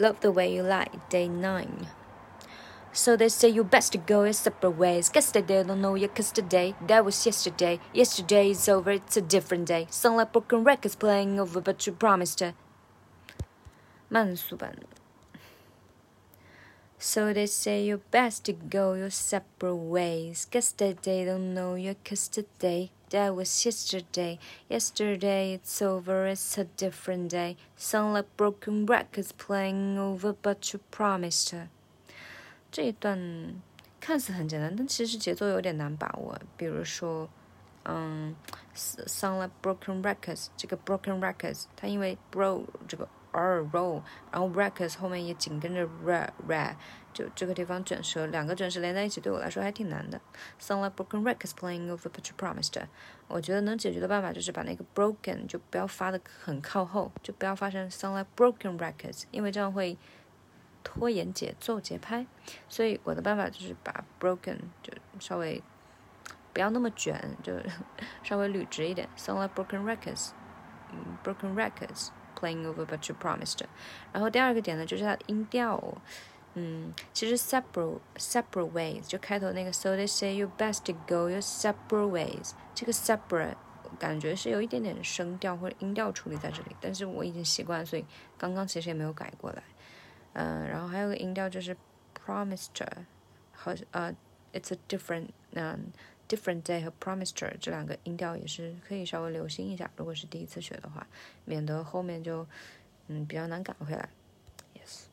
Love the way you like, day 9. So they say you best go your separate ways. Guess they don't know you, cause today, that was yesterday. Yesterday is over, it's a different day. Sound like broken records playing over, but you promised her. Man, So they say you best go your separate ways. Guess that they don't know you, cause today. that was yesterday. Yesterday it's over, it's a different day. Sound like broken records playing over, but you promised her. 这一段看似很简单，但其实节奏有点难把握。比如说，嗯，sound like broken records，这个 broken records，它因为 bro 这个 r roll，然后 records 后面也紧跟着 r r，就这个地方卷舌，两个卷舌连在一起，对我来说还挺难的。Sound like broken records playing over but you promised。我觉得能解决的办法就是把那个 broken 就不要发的很靠后，就不要发成 sound like broken records，因为这样会。拖延节奏节拍，所以我的办法就是把 broken 就稍微不要那么卷，就稍微捋直一点，sound like broken records，broken records playing over but you promised。然后第二个点呢，就是它的音调，嗯，其实 separate separate ways 就开头那个 so they say you best to go your separate ways，这个 separate 感觉是有一点点声调或者音调处理在这里，但是我已经习惯，所以刚刚其实也没有改过来。嗯，然后还有个音调就是 promised，和呃，it's a different，嗯，different day 和 promised 这两个音调也是可以稍微留心一下，如果是第一次学的话，免得后面就嗯比较难赶回来。Yes